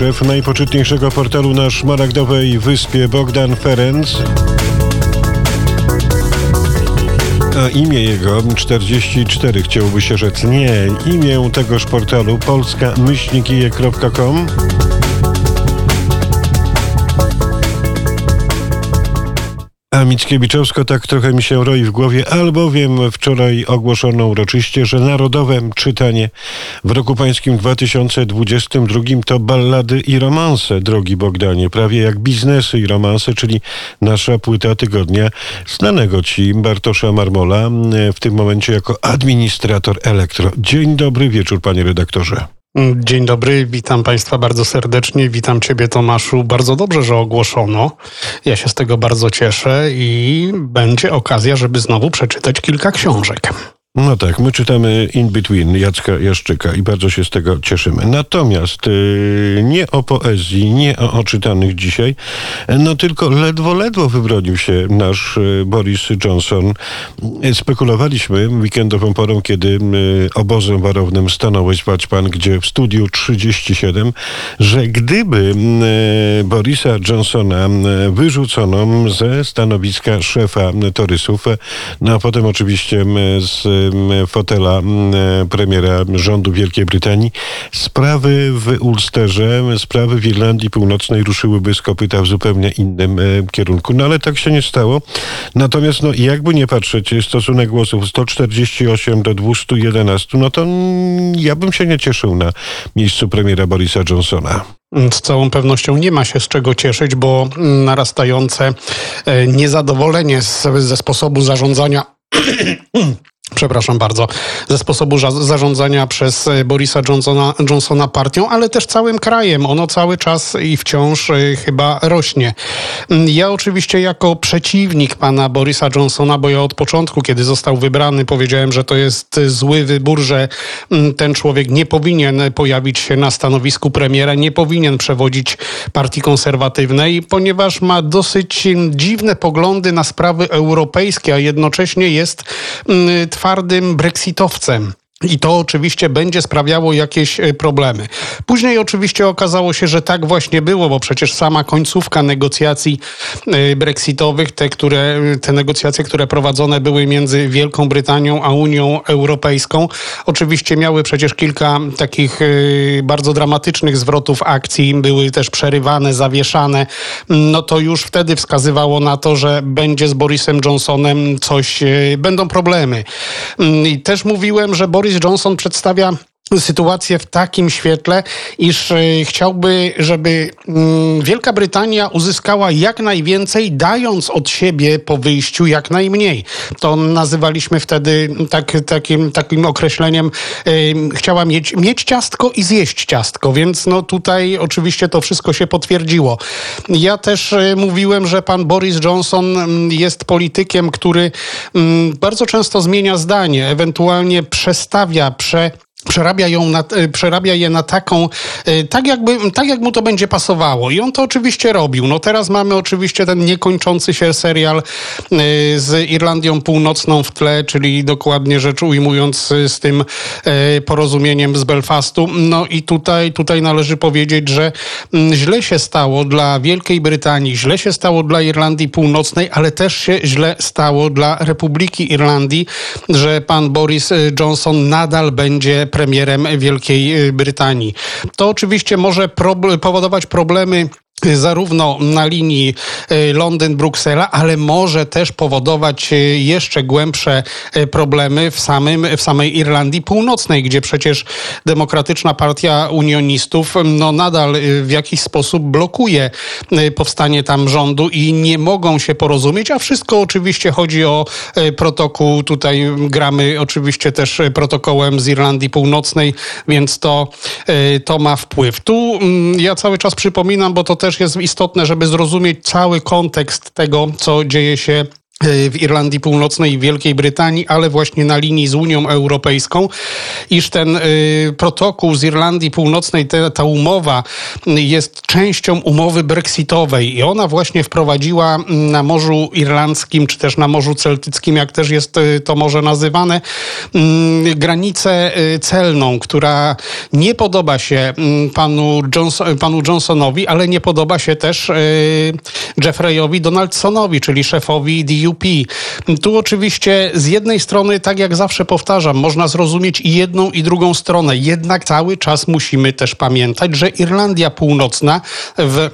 szef najpoczytniejszego portalu na Szmaragdowej Wyspie Bogdan Ferenc. A imię jego 44 chciałby się rzec. Nie, imię tegoż portalu polska-myślnikije.com A Mickiewiczowsko tak trochę mi się roi w głowie, albowiem wczoraj ogłoszono uroczyście, że narodowe czytanie w roku pańskim 2022 to ballady i romanse, drogi Bogdanie, prawie jak biznesy i romanse, czyli nasza płyta tygodnia znanego ci Bartosza Marmola, w tym momencie jako administrator elektro. Dzień dobry wieczór, panie redaktorze. Dzień dobry, witam Państwa bardzo serdecznie. Witam Ciebie, Tomaszu. Bardzo dobrze, że ogłoszono. Ja się z tego bardzo cieszę i będzie okazja, żeby znowu przeczytać kilka książek. No tak, my czytamy In Between Jacka Jaszczyka i bardzo się z tego cieszymy. Natomiast yy, nie o poezji, nie o oczytanych dzisiaj, no tylko ledwo, ledwo wybronił się nasz yy, Boris Johnson. Spekulowaliśmy weekendową porą, kiedy yy, obozem warownym stanąłeś, wać pan, gdzie w studiu 37, że gdyby yy, Borisa Johnsona yy, wyrzucono ze stanowiska szefa Torysów, no a potem oczywiście z fotela premiera rządu Wielkiej Brytanii, sprawy w Ulsterze, sprawy w Irlandii Północnej ruszyłyby z kopyta w zupełnie innym kierunku. No ale tak się nie stało. Natomiast no, jakby nie patrzeć, stosunek głosów 148 do 211, no to ja bym się nie cieszył na miejscu premiera Borisa Johnsona. Z całą pewnością nie ma się z czego cieszyć, bo narastające e, niezadowolenie ze sposobu zarządzania przepraszam bardzo, ze sposobu zarządzania przez e, Borisa Johnsona, Johnsona partią, ale też całym krajem. Ono cały czas i wciąż e, chyba rośnie. Mm, ja oczywiście jako przeciwnik pana Borisa Johnsona, bo ja od początku, kiedy został wybrany, powiedziałem, że to jest zły wybór, że mm, ten człowiek nie powinien pojawić się na stanowisku premiera, nie powinien przewodzić partii konserwatywnej, ponieważ ma dosyć dziwne poglądy na sprawy europejskie, a jednocześnie jest mm, twardym brexitowcem. I to oczywiście będzie sprawiało jakieś e, problemy. Później oczywiście okazało się, że tak właśnie było, bo przecież sama końcówka negocjacji e, brexitowych, te, które, te negocjacje, które prowadzone były między Wielką Brytanią a Unią Europejską, oczywiście miały przecież kilka takich e, bardzo dramatycznych zwrotów akcji, były też przerywane, zawieszane. No to już wtedy wskazywało na to, że będzie z Borisem Johnsonem coś, będą problemy. Mm, I też mówiłem, że Boris Boris Johnson przedstawia sytuację w takim świetle, iż e, chciałby, żeby mm, Wielka Brytania uzyskała jak najwięcej, dając od siebie po wyjściu jak najmniej. To nazywaliśmy wtedy tak, takim, takim określeniem e, chciała mieć, mieć ciastko i zjeść ciastko, więc no tutaj oczywiście to wszystko się potwierdziło. Ja też e, mówiłem, że pan Boris Johnson mm, jest politykiem, który mm, bardzo często zmienia zdanie, ewentualnie przestawia, prze przerabia, ją na, e, przerabia je na taką, e, tak jakby, tak jak mu to będzie pasowało. I on to oczywiście robił. No teraz mamy oczywiście ten niekończący się serial e, z Irlandią Północną w tle, czyli dokładnie rzecz ujmując z tym porozumieniem z Belfastu. No i tutaj, tutaj należy powiedzieć, że źle się stało dla Wielkiej Brytanii, źle się stało dla Irlandii Północnej, ale też się źle stało dla Republiki Irlandii, że pan Boris Johnson nadal będzie premierem Wielkiej Brytanii. To oczywiście może powodować problemy zarówno na linii e, Londyn-Bruksela, ale może też powodować e, jeszcze głębsze e, problemy w, samym, w samej Irlandii Północnej, gdzie przecież Demokratyczna Partia Unionistów no, nadal w jakiś sposób blokuje powstanie tam rządu i nie mogą się porozumieć, a wszystko oczywiście chodzi o protokół. Tutaj gramy oczywiście też protokołem z Irlandii Północnej, więc to, to ma wpływ. Tu ja cały czas przypominam, bo to też też jest istotne, żeby zrozumieć cały kontekst tego, co dzieje się w Irlandii Północnej i Wielkiej Brytanii, ale właśnie na linii z Unią Europejską, iż ten y, protokół z Irlandii Północnej, ta umowa jest częścią umowy brexitowej. I ona właśnie wprowadziła na Morzu Irlandzkim, czy też na Morzu Celtyckim, jak też jest y, to morze nazywane, y, granicę y, celną, która nie podoba się y, panu, Johnson, panu Johnsonowi, ale nie podoba się też y, Jeffreyowi Donaldsonowi, czyli szefowi DU tu oczywiście z jednej strony, tak jak zawsze powtarzam, można zrozumieć i jedną i drugą stronę. Jednak cały czas musimy też pamiętać, że Irlandia Północna w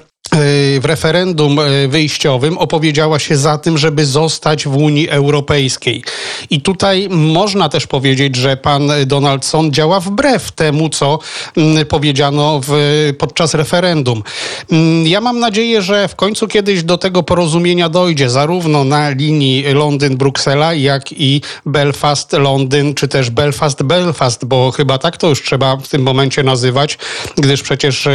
w referendum e, wyjściowym opowiedziała się za tym, żeby zostać w Unii Europejskiej. I tutaj można też powiedzieć, że pan Donaldson działa wbrew temu, co mm, powiedziano w, podczas referendum. Mm, ja mam nadzieję, że w końcu kiedyś do tego porozumienia dojdzie, zarówno na linii Londyn-Bruksela, jak i Belfast-Londyn, czy też Belfast-Belfast, bo chyba tak to już trzeba w tym momencie nazywać, gdyż przecież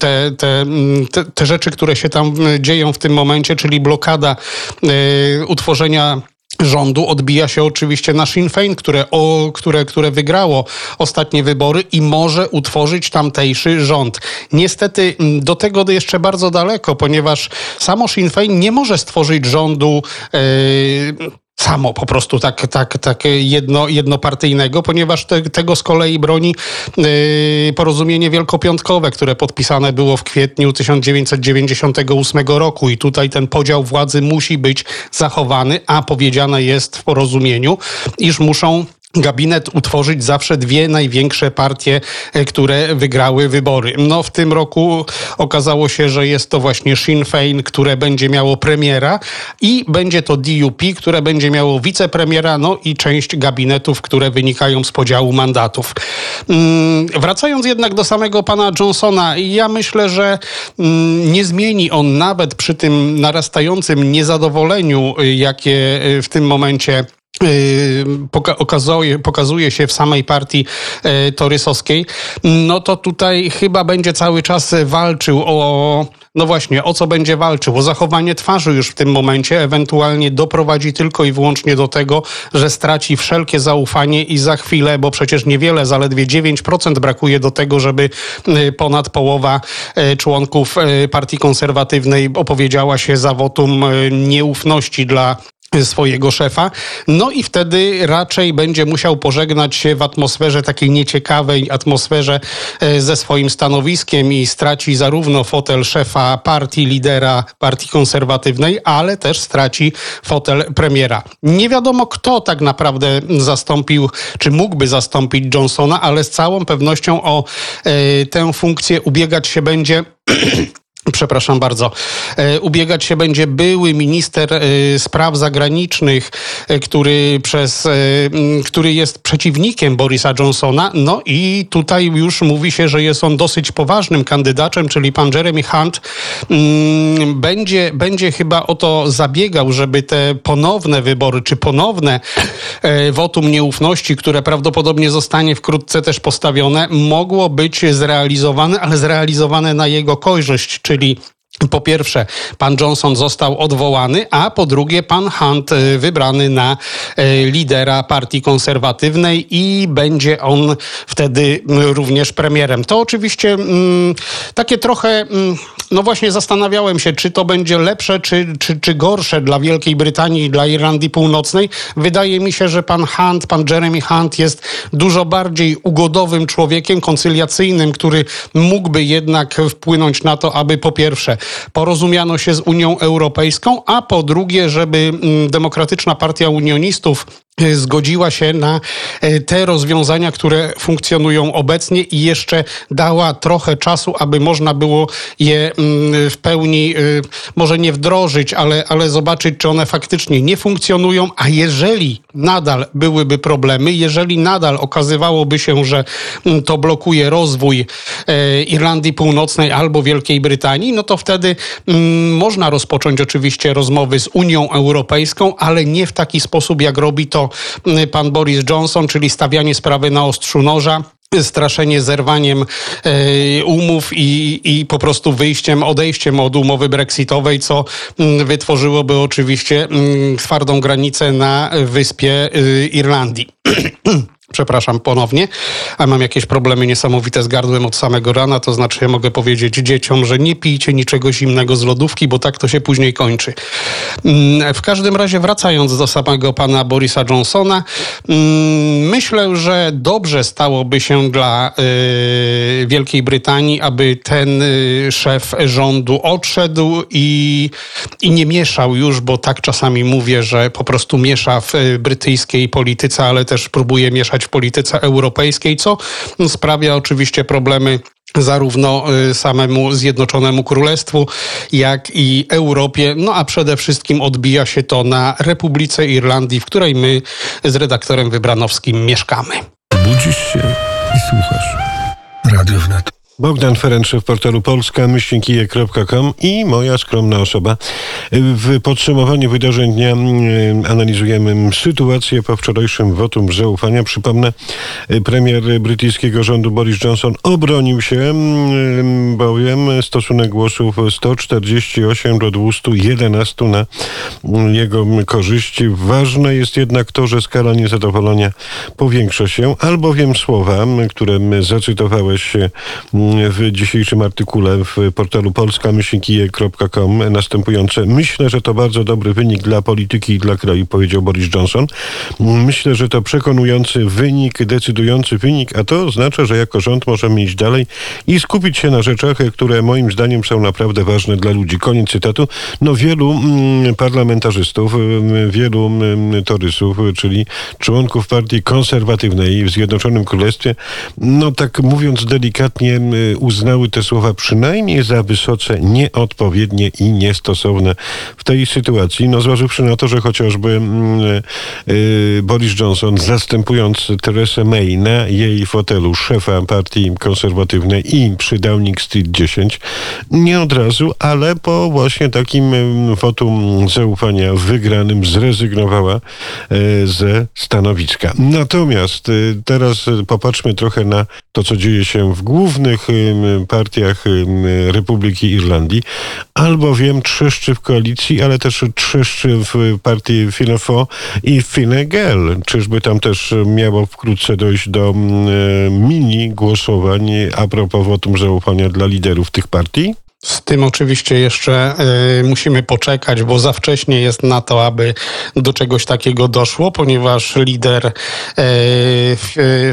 te, te, te, te rzeczy, które się tam e, dzieją w tym momencie, czyli blokada y, utworzenia rządu odbija się oczywiście na Sinn Féin, które, o, które, które wygrało ostatnie wybory i może utworzyć tamtejszy rząd. Niestety do tego jeszcze bardzo daleko, ponieważ samo Sinn Féin nie może stworzyć rządu yy, samo po prostu tak, tak, tak jedno, jednopartyjnego, ponieważ te, tego z kolei broni yy, porozumienie wielkopiątkowe, które podpisane było w kwietniu 1998 roku. I tutaj ten podział władzy musi być zachowany, a powiedziane jest w porozumieniu, iż muszą gabinet utworzyć zawsze dwie największe partie, e, które wygrały wybory. No w tym roku okazało się, że jest to właśnie Sinn Féin, które będzie miało premiera i będzie to DUP, które będzie miało wicepremiera, no i część gabinetów, które wynikają z podziału mandatów. Mm, wracając jednak do samego pana Johnsona, ja myślę, że mm, nie zmieni on nawet przy tym narastającym niezadowoleniu, y, jakie y, w tym momencie Y, pokazuje, pokazuje się w samej partii y, torysowskiej, no to tutaj chyba będzie cały czas walczył o, no właśnie, o co będzie walczył? O zachowanie twarzy już w tym momencie, ewentualnie doprowadzi tylko i wyłącznie do tego, że straci wszelkie zaufanie i za chwilę, bo przecież niewiele, zaledwie 9% brakuje do tego, żeby y, ponad połowa członków partii konserwatywnej opowiedziała się za wotum nieufności dla swojego szefa. No i wtedy raczej będzie musiał pożegnać się w atmosferze takiej nieciekawej, atmosferze e, ze swoim stanowiskiem i straci zarówno fotel szefa partii, lidera partii konserwatywnej, ale też straci fotel premiera. Nie wiadomo, kto tak naprawdę zastąpił, czy mógłby zastąpić Johnsona, ale z całą pewnością o e, tę funkcję ubiegać się będzie przepraszam bardzo, e, ubiegać się będzie były minister e, spraw zagranicznych, e, który przez, który jest przeciwnikiem Borisa Johnsona. No i tutaj już mówi się, że jest on dosyć poważnym kandydatem, czyli pan Jeremy Hunt. Mm, będzie, będzie chyba o to zabiegał, żeby te ponowne wybory, czy ponowne wotum nieufności, które prawdopodobnie zostanie wkrótce też postawione, mogło być zrealizowane, ale zrealizowane na jego korzyść, czy czyli po pierwsze, pan Johnson został odwołany, a po drugie, pan Hunt y, wybrany na y, lidera partii konserwatywnej i będzie on wtedy również premierem. To oczywiście mm, takie trochę, mm, no właśnie zastanawiałem się, czy to będzie lepsze, czy, czy, czy gorsze dla Wielkiej Brytanii i dla Irlandii Północnej. Wydaje mi się, że pan Hunt, pan Jeremy Hunt jest dużo bardziej ugodowym człowiekiem, koncyliacyjnym, który mógłby jednak wpłynąć na to, aby po pierwsze porozumiano się z Unią Europejską, a po drugie, żeby mm, Demokratyczna Partia Unionistów zgodziła się na e, te rozwiązania, które funkcjonują obecnie i jeszcze dała trochę czasu, aby można było je mm, w pełni, e, może nie wdrożyć, ale, ale zobaczyć, czy one faktycznie nie funkcjonują, a jeżeli nadal byłyby problemy, jeżeli nadal okazywałoby się, że mm, to blokuje rozwój Irlandii Północnej albo Wielkiej Brytanii, no to wtedy wtedy mm, można rozpocząć oczywiście rozmowy z Unią Europejską, ale nie w taki sposób, jak robi to mm, pan Boris Johnson, czyli stawianie sprawy na ostrzu noża straszenie zerwaniem e, umów i, i po prostu wyjściem, odejściem od umowy brexitowej, co mm, wytworzyłoby oczywiście mm, twardą granicę na wyspie y, Irlandii. Przepraszam ponownie, a mam jakieś problemy niesamowite z gardłem od samego rana, to znaczy ja mogę powiedzieć dzieciom, że nie pijcie niczego zimnego z lodówki, bo tak to się później kończy. Mm, w każdym razie wracając do samego pana Borisa Johnsona, mm, myślę, że dobrze stałoby się dla y, Wielkiej Brytanii, aby ten y, szef rządu odszedł i, i nie mieszał już, bo tak czasami mówię, że po prostu miesza w y, brytyjskiej polityce, ale też próbuje mieszać w polityce europejskiej, co sprawia oczywiście problemy zarówno y, samemu Zjednoczonemu Królestwu, jak i Europie. No a przede wszystkim odbija się to na Republice Irlandii, w której my z redaktorem Wybranowskim mieszkamy. Budzisz się i słuchasz. Radio wnet. Bogdan Ferenczy w portalu polska myślnikije.com i moja skromna osoba. W podsumowaniu wydarzeń dnia mm, analizujemy sytuację po wczorajszym wotum zaufania. Przypomnę, premier brytyjskiego rządu Boris Johnson obronił się, mm, bowiem stosunek głosów 148 do 211 na jego korzyść. Ważne jest jednak to, że skala niezadowolenia powiększa się, albowiem słowa, które zacytowałeś w dzisiejszym artykule w portalu polska-kije.com następujące. Myślę, że to bardzo dobry wynik dla polityki i dla kraju, powiedział Boris Johnson. Myślę, że to przekonujący wynik, decydujący wynik, a to oznacza, że jako rząd możemy iść dalej i skupić się na rzeczach, które moim zdaniem są naprawdę ważne dla ludzi. Koniec cytatu. No wielu mm, parlamentarzystów, mm, wielu mm, torysów, czyli członków partii konserwatywnej w Zjednoczonym Królestwie, no tak mówiąc delikatnie, uznały te słowa przynajmniej za wysoce nieodpowiednie i niestosowne w tej sytuacji. No zważywszy na to, że chociażby mm, y, Boris Johnson zastępując Teresę May na jej fotelu szefa partii konserwatywnej i przy Downing Street 10 nie od razu, ale po właśnie takim wotum zaufania wygranym zrezygnowała y, ze stanowiska. Natomiast y, teraz popatrzmy trochę na to, co dzieje się w głównych partiach Republiki Irlandii, albowiem trzeszczy w koalicji, ale też trzeszczy w partii Fo i Fine Gael. Czyżby tam też miało wkrótce dojść do mini głosowań a propos wotum zaufania dla liderów tych partii? Z tym oczywiście jeszcze y, musimy poczekać, bo za wcześnie jest na to, aby do czegoś takiego doszło, ponieważ lider y,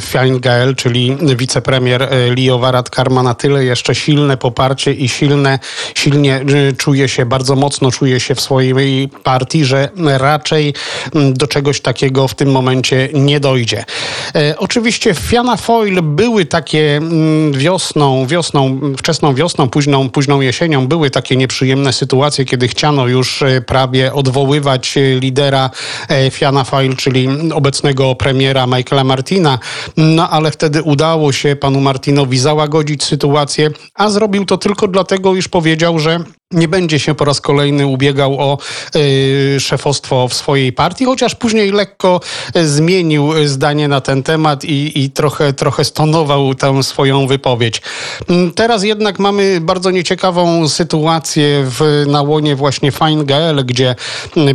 Fine Gael, czyli wicepremier Leo Varadkar na tyle jeszcze silne poparcie i silne, silnie y, czuje się, bardzo mocno czuje się w swojej partii, że raczej do czegoś takiego w tym momencie nie dojdzie. Y, oczywiście w Fianna Foil były takie wiosną, wiosną, wczesną wiosną, późną, późną jesienią były takie nieprzyjemne sytuacje, kiedy chciano już e, prawie odwoływać e, lidera e, Fiana File, czyli obecnego premiera Michaela Martina, no ale wtedy udało się panu Martinowi załagodzić sytuację, a zrobił to tylko dlatego, iż powiedział, że nie będzie się po raz kolejny ubiegał o y, szefostwo w swojej partii, chociaż później lekko zmienił zdanie na ten temat i, i trochę, trochę stonował tę swoją wypowiedź. Mm, teraz jednak mamy bardzo nieciekawą sytuację w, na łonie właśnie Fine Gael, gdzie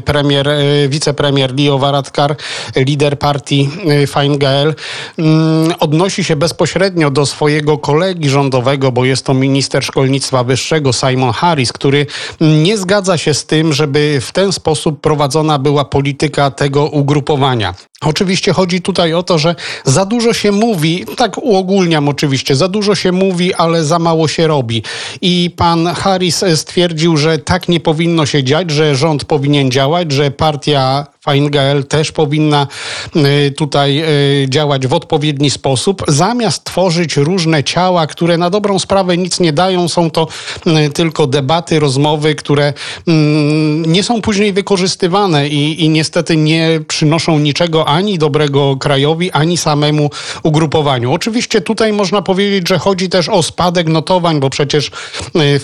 premier, y, wicepremier Leo Varadkar, lider partii y, Fine Gael, mm, odnosi się bezpośrednio do swojego kolegi rządowego, bo jest to minister szkolnictwa wyższego Simon Harris, który który nie zgadza się z tym, żeby w ten sposób prowadzona była polityka tego ugrupowania. Oczywiście chodzi tutaj o to, że za dużo się mówi, tak uogólniam oczywiście, za dużo się mówi, ale za mało się robi. I pan Harris stwierdził, że tak nie powinno się dziać, że rząd powinien działać, że partia Fine Gael też powinna y, tutaj y, działać w odpowiedni sposób. Zamiast tworzyć różne ciała, które na dobrą sprawę nic nie dają, są to y, tylko debaty, rozmowy, które mm, nie są później wykorzystywane i, i niestety nie przynoszą niczego ani dobrego krajowi, ani samemu ugrupowaniu. Oczywiście tutaj można powiedzieć, że chodzi też o spadek notowań, bo przecież Y,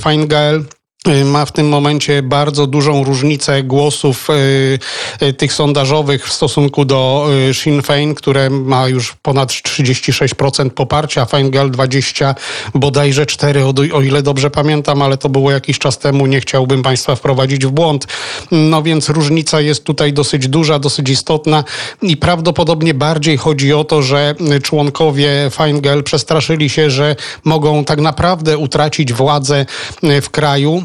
ma w tym momencie bardzo dużą różnicę głosów y, y, tych sondażowych w stosunku do Sinn Féin, które ma już ponad 36% poparcia, Feingal 20, bodajże 4, o ile dobrze pamiętam, ale to było jakiś czas temu, nie chciałbym Państwa wprowadzić w błąd. No więc różnica jest tutaj dosyć duża, dosyć istotna i prawdopodobnie bardziej chodzi o to, że członkowie Feingal przestraszyli się, że mogą tak naprawdę utracić władzę w kraju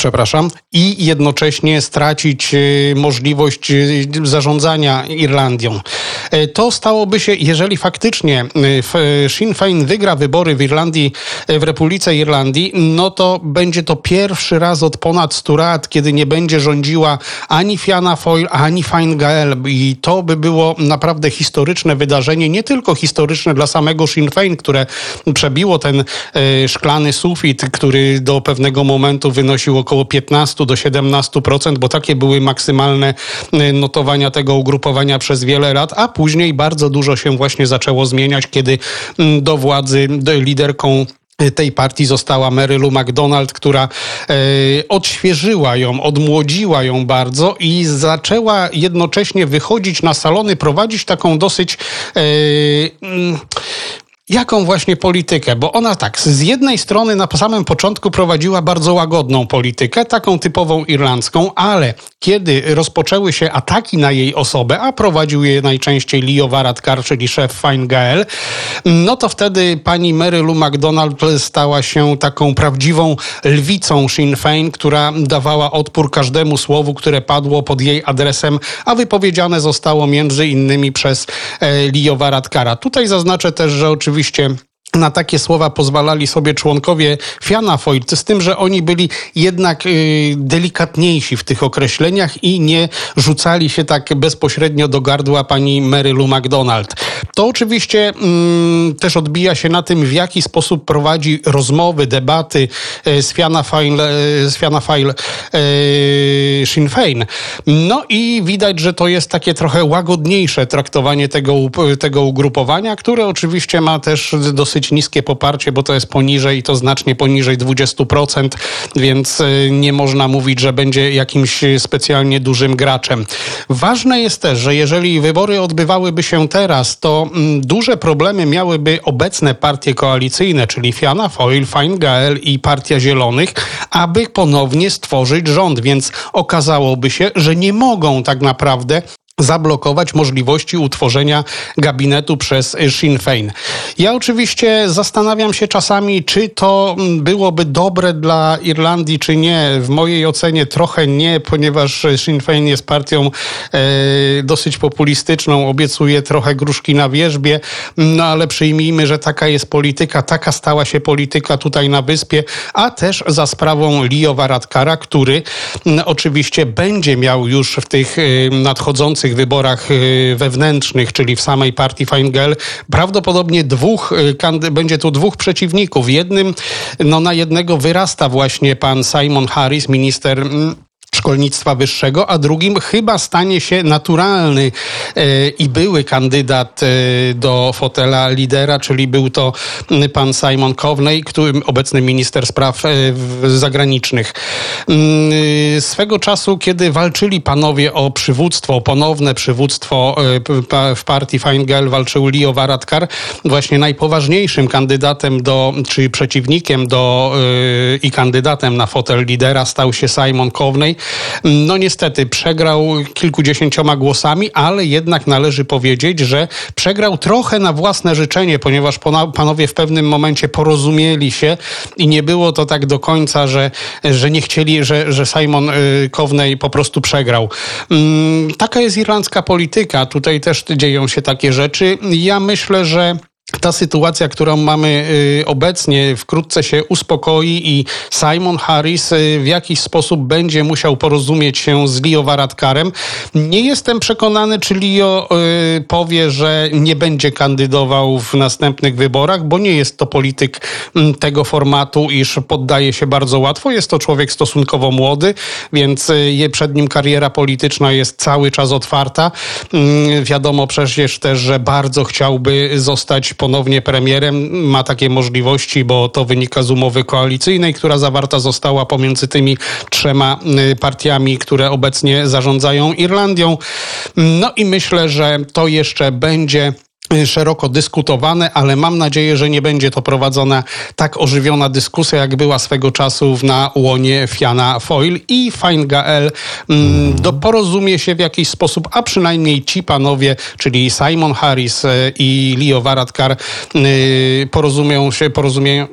przepraszam, i jednocześnie stracić y, możliwość y, zarządzania Irlandią. E, to stałoby się, jeżeli faktycznie y, Sinn Féin wygra wybory w Irlandii, w Republice Irlandii, no to będzie to pierwszy raz od ponad 100 lat, kiedy nie będzie rządziła ani Fianna Fáil, ani Fine Gael i to by było naprawdę historyczne wydarzenie, nie tylko historyczne dla samego Sinn Féin, które przebiło ten szklany sufit, który do pewnego momentu wynosił około 15 do 17%, bo takie były maksymalne y, notowania tego ugrupowania przez wiele lat, a później bardzo dużo się właśnie zaczęło zmieniać, kiedy mm, do władzy do liderką y, tej partii została Mary Lou McDonald, która e, odświeżyła ją, odmłodziła ją bardzo i zaczęła jednocześnie wychodzić na salony, prowadzić taką dosyć e, mm, jaką właśnie politykę, bo ona tak, z jednej strony na samym początku prowadziła bardzo łagodną politykę, taką typową irlandzką, ale kiedy rozpoczęły się ataki na jej osobę, a prowadził je najczęściej Leo Varadkar, czyli szef Fine Gael, no to wtedy pani Mary Lou MacDonald stała się taką prawdziwą lwicą Sinn Féin, która dawała odpór każdemu słowu, które padło pod jej adresem, a wypowiedziane zostało między innymi przez e, Leo Varadkara. Tutaj zaznaczę też, że oczywiście oczywiście na takie słowa pozwalali sobie członkowie Fiana Foyt, z tym, że oni byli jednak y, delikatniejsi w tych określeniach i nie rzucali się tak bezpośrednio do gardła pani Mary Lou MacDonald. To oczywiście mm, też odbija się na tym, w jaki sposób prowadzi rozmowy, debaty y, z Fianna Fáil, y, Fianna Fáil Sinn Féin. No i widać, że to jest takie trochę łagodniejsze traktowanie tego, tego ugrupowania, które oczywiście ma też dosyć dosyć niskie poparcie, bo to jest poniżej i to znacznie poniżej 20%, więc y, nie można mówić, że będzie jakimś specjalnie dużym graczem. Ważne jest też, że jeżeli wybory odbywałyby się teraz, to mm, duże problemy miałyby obecne partie koalicyjne, czyli Fianna Fáil, Fine Gael i Partia Zielonych, aby ponownie stworzyć rząd, więc okazałoby się, że nie mogą tak naprawdę zablokować możliwości utworzenia gabinetu przez Sinn Féin. Ja oczywiście zastanawiam się czasami, czy to byłoby dobre dla Irlandii, czy nie. W mojej ocenie trochę nie, ponieważ Sinn Féin jest partią e, dosyć populistyczną, obiecuje trochę gruszki na wierzbie, no ale przyjmijmy, że taka jest polityka, taka stała się polityka tutaj na wyspie, a też za sprawą Leo Varadkara, który m, oczywiście będzie miał już w tych e, nadchodzących tych wyborach y, wewnętrznych, czyli w samej partii Fine prawdopodobnie dwóch, y, będzie tu dwóch przeciwników. Jednym, no na jednego wyrasta właśnie pan Simon Harris, minister mm, szkolnictwa wyższego, a drugim chyba stanie się naturalny e, i były kandydat e, do fotela lidera, czyli był to pan Simon Coveney, który, obecny minister spraw e, zagranicznych. Mm, swego czasu, kiedy walczyli panowie o przywództwo, o ponowne przywództwo w partii Fine walczył Leo Varadkar, właśnie najpoważniejszym kandydatem do, czy przeciwnikiem do i kandydatem na fotel lidera stał się Simon Coveney, no niestety przegrał kilkudziesięcioma głosami, ale jednak należy powiedzieć, że przegrał trochę na własne życzenie, ponieważ panowie w pewnym momencie porozumieli się i nie było to tak do końca, że, że nie chcieli, że, że Simon y, Coveney po prostu przegrał. Mm, taka jest irlandzka polityka. Tutaj też dzieją się takie rzeczy. Ja myślę, że ta sytuacja, którą mamy y, obecnie, wkrótce się uspokoi i Simon Harris y, w jakiś sposób będzie musiał porozumieć się z Leo Varadkarem. Nie jestem przekonany, czy Leo y, powie, że nie będzie kandydował w następnych wyborach, bo nie jest to polityk mm, tego formatu, iż poddaje się bardzo łatwo. Jest to człowiek stosunkowo młody, więc przed nim kariera polityczna jest cały czas otwarta. Mm, wiadomo przecież też, że bardzo chciałby zostać ponownie premierem. Ma takie możliwości, bo to wynika z umowy koalicyjnej, która zawarta została pomiędzy tymi trzema y, partiami, które obecnie zarządzają Irlandią. No i myślę, że to jeszcze będzie szeroko dyskutowane, ale mam nadzieję, że nie będzie to prowadzona tak ożywiona dyskusja, jak była swego czasu na łonie Fiana Foyle i Fine Gael. Mm, do porozumie się w jakiś sposób, a przynajmniej ci panowie, czyli Simon Harris y, i Leo Varadkar y, porozumią się, porozumieją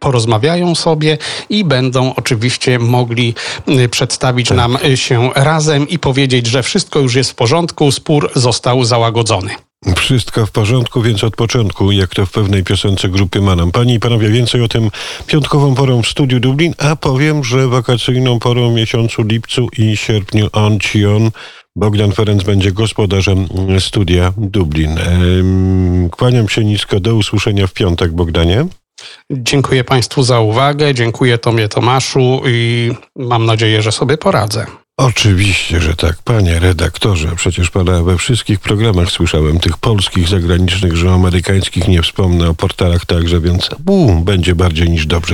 porozmawiają sobie i będą oczywiście mogli y, przedstawić nam y, się razem i powiedzieć, że wszystko już jest w porządku, spór został załagodzony. Wszystko w porządku, więc od początku, jak to w pewnej piosence grupy Manam. Panie i panowie, więcej o tym piątkową porą w studiu Dublin, a powiem, że wakacyjną porą miesiącu lipcu i sierpniu on ci on. Bogdan Ferenc będzie gospodarzem studia Dublin. Kłaniam się nisko, do usłyszenia w piątek, Bogdanie. Dziękuję Państwu za uwagę, dziękuję Tomie Tomaszu i mam nadzieję, że sobie poradzę. Oczywiście, że tak, panie redaktorze. Przecież pana we wszystkich programach słyszałem, tych polskich, zagranicznych, że amerykańskich nie wspomnę, o portalach także, więc u, będzie bardziej niż dobrze.